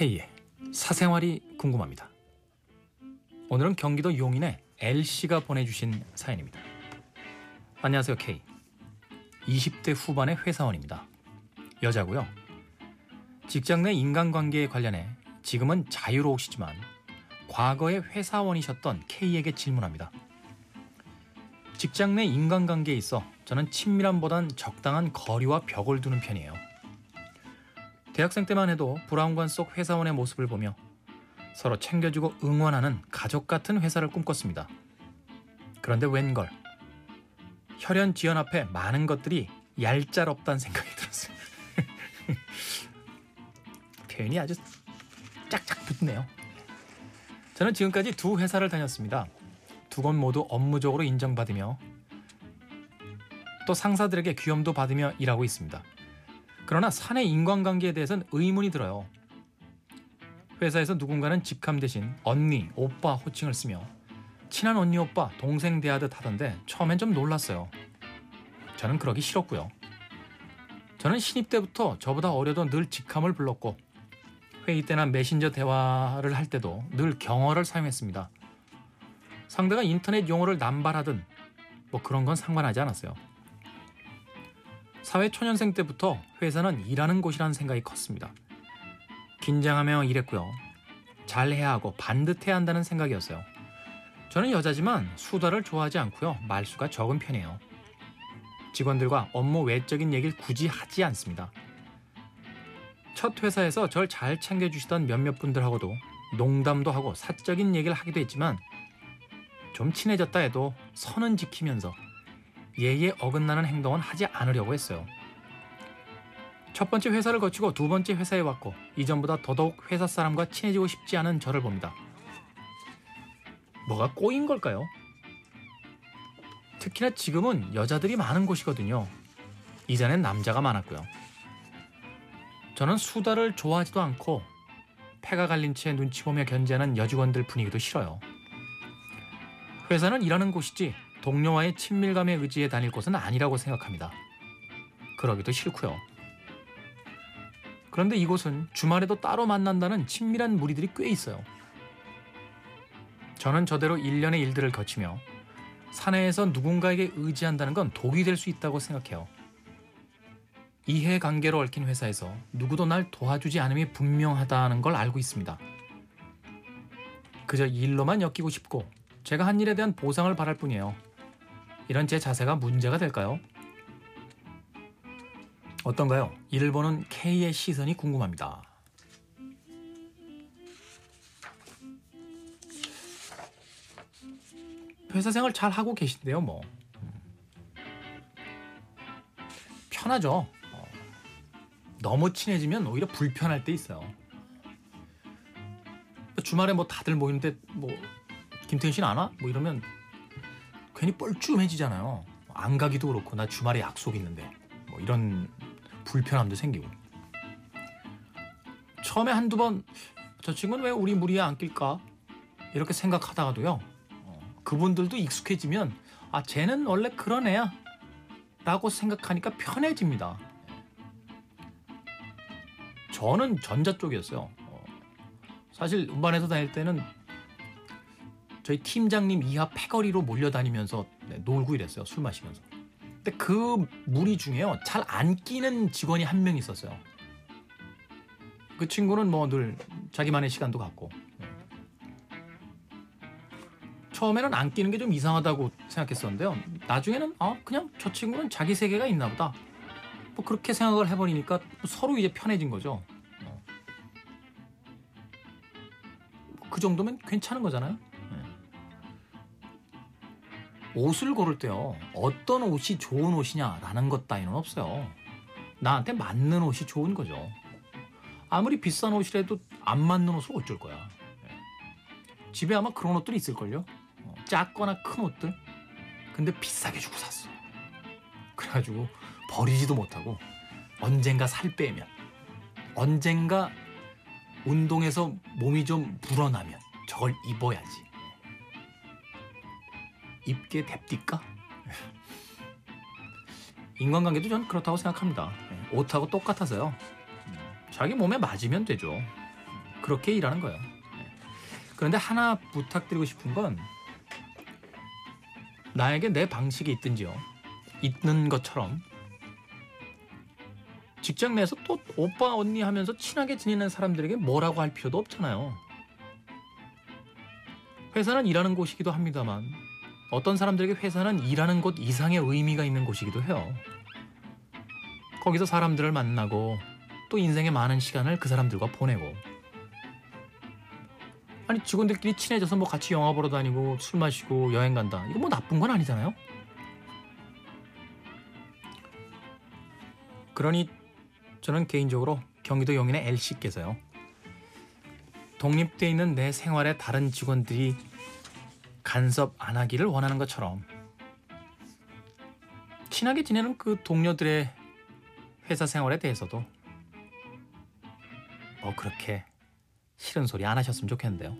K의 사생활이 궁금합니다. 오늘은 경기도 용인의 L씨가 보내주신 사연입니다. 안녕하세요 K. 20대 후반의 회사원입니다. 여자고요. 직장 내 인간관계에 관련해 지금은 자유로우시지만 과거에 회사원이셨던 K에게 질문합니다. 직장 내 인간관계에 있어 저는 친밀함보단 적당한 거리와 벽을 두는 편이에요. 대학생 때만 해도 브라운관 속 회사원의 모습을 보며 서로 챙겨주고 응원하는 가족 같은 회사를 꿈꿨습니다. 그런데 웬걸 혈연 지연 앞에 많은 것들이 얄짤없다는 생각이 들었어요. 표현이 아주 짝짝 붙네요. 저는 지금까지 두 회사를 다녔습니다. 두곳 모두 업무적으로 인정받으며 또 상사들에게 귀염도 받으며 일하고 있습니다. 그러나 사내 인간관계에 대해서는 의문이 들어요. 회사에서 누군가는 직함 대신 언니, 오빠 호칭을 쓰며 친한 언니, 오빠, 동생 대하듯 하던데 처음엔 좀 놀랐어요. 저는 그러기 싫었고요. 저는 신입 때부터 저보다 어려도 늘 직함을 불렀고 회의 때나 메신저 대화를 할 때도 늘 경어를 사용했습니다. 상대가 인터넷 용어를 남발하든 뭐 그런 건 상관하지 않았어요. 사회 초년생 때부터 회사는 일하는 곳이라는 생각이 컸습니다. 긴장하며 일했고요. 잘해야 하고 반듯해야 한다는 생각이었어요. 저는 여자지만 수다를 좋아하지 않고요. 말수가 적은 편이에요. 직원들과 업무 외적인 얘기를 굳이 하지 않습니다. 첫 회사에서 절 잘 챙겨주시던 몇몇 분들하고도 농담도 하고 사적인 얘기를 하기도 했지만 좀 친해졌다 해도 선은 지키면서 예에 어긋나는 행동은 하지 않으려고 했어요. 첫 번째 회사를 거치고 두 번째 회사에 왔고 이전보다 더더욱 회사 사람과 친해지고 싶지 않은 저를 봅니다. 뭐가 꼬인 걸까요? 특히나 지금은 여자들이 많은 곳이거든요. 이전엔 남자가 많았고요. 저는 수다를 좋아하지도 않고 폐가 갈린 채 눈치 보며 견제하는 여직원들 분위기도 싫어요. 회사는 일하는 곳이지 동료와의 친밀감에 의지해 다닐 곳은 아니라고 생각합니다. 그러기도 싫고요. 그런데 이곳은 주말에도 따로 만난다는 친밀한 무리들이 꽤 있어요. 저는 저대로 일련의 일들을 거치며 사내에서 누군가에게 의지한다는 건 독이 될 수 있다고 생각해요. 이해 관계로 얽힌 회사에서 누구도 날 도와주지 않음이 분명하다는 걸 알고 있습니다. 그저 일로만 엮이고 싶고 제가 한 일에 대한 보상을 바랄 뿐이에요. 이런 제 자세가 문제가 될까요? 어떤가요? 이를 보는 K의 시선이 궁금합니다. 회사 생활 잘 하고 계신데요, 뭐. 편하죠. 어. 너무 친해지면 오히려 불편할 때 있어요. 주말에 뭐 다들 모이는데 뭐 김태현 씨는 안 와? 뭐 이러면 괜히 뻘쭘해지잖아요. 안 가기도 그렇고 나 주말에 약속 있는데 뭐 이런 불편함도 생기고. 처음에 한두 번 저 친구는 왜 우리 무리에 안 낄까? 이렇게 생각하다가도요 어, 그분들도 익숙해지면 아 쟤는 원래 그런 애야 라고 생각하니까 편해집니다. 저는 전자 쪽이었어요. 어, 사실 음반에서 다닐 때는 저희 팀장님 이하 패거리로 몰려다니면서 네, 놀고 이랬어요 술 마시면서 근데 그 무리 중에요 잘 안 끼는 직원이 한 명 있었어요. 그 친구는 뭐 늘 자기만의 시간도 갖고 네. 처음에는 안 끼는 게 좀 이상하다고 생각했었는데요. 나중에는 아 그냥 저 친구는 자기 세계가 있나 보다. 뭐 그렇게 생각을 해버리니까 서로 이제 편해진 거죠. 어. 그 정도면 괜찮은 거잖아요. 옷을 고를 때요. 어떤 옷이 좋은 옷이냐라는 것 따위는 없어요. 나한테 맞는 옷이 좋은 거죠. 아무리 비싼 옷이라도 안 맞는 옷을 어쩔 거야. 예. 집에 아마 그런 옷들이 있을걸요. 어, 작거나 큰 옷들. 근데 비싸게 주고 샀어. 그래가지고 버리지도 못하고 언젠가 살 빼면 언젠가 운동해서 몸이 좀 불어나면 저걸 입어야지. 입게 됩니까? 인간관계도 전 그렇다고 생각합니다. 예, 옷하고 똑같아서요. 자기 몸에 맞으면 되죠. 그렇게 일하는 거예요. 네. 그런데 하나 부탁드리고 싶은 건 나에게 내 방식이 있든지요. 있는 것처럼 직장 내에서 또 오빠 언니 하면서 친하게 지내는 사람들에게 뭐라고 할 필요도 없잖아요. 회사는 일하는 곳이기도 합니다만 어떤 사람들에게 회사는 일하는 곳 이상의 의미가 있는 곳이기도 해요. 거기서 사람들을 만나고 또 인생의 많은 시간을 그 사람들과 보내고 아니 직원들끼리 친해져서 뭐 같이 영화 보러 다니고 술 마시고 여행 간다 이거 뭐 나쁜 건 아니잖아요. 그러니 저는 개인적으로 경기도 용인의 L씨께서요. 독립돼 있는 내 생활에 다른 직원들이 간섭 안 하기를 원하는 것처럼 친하게 지내는 그 동료들의 회사 생활에 대해서도 뭐 그렇게 싫은 소리 안 하셨으면 좋겠는데요.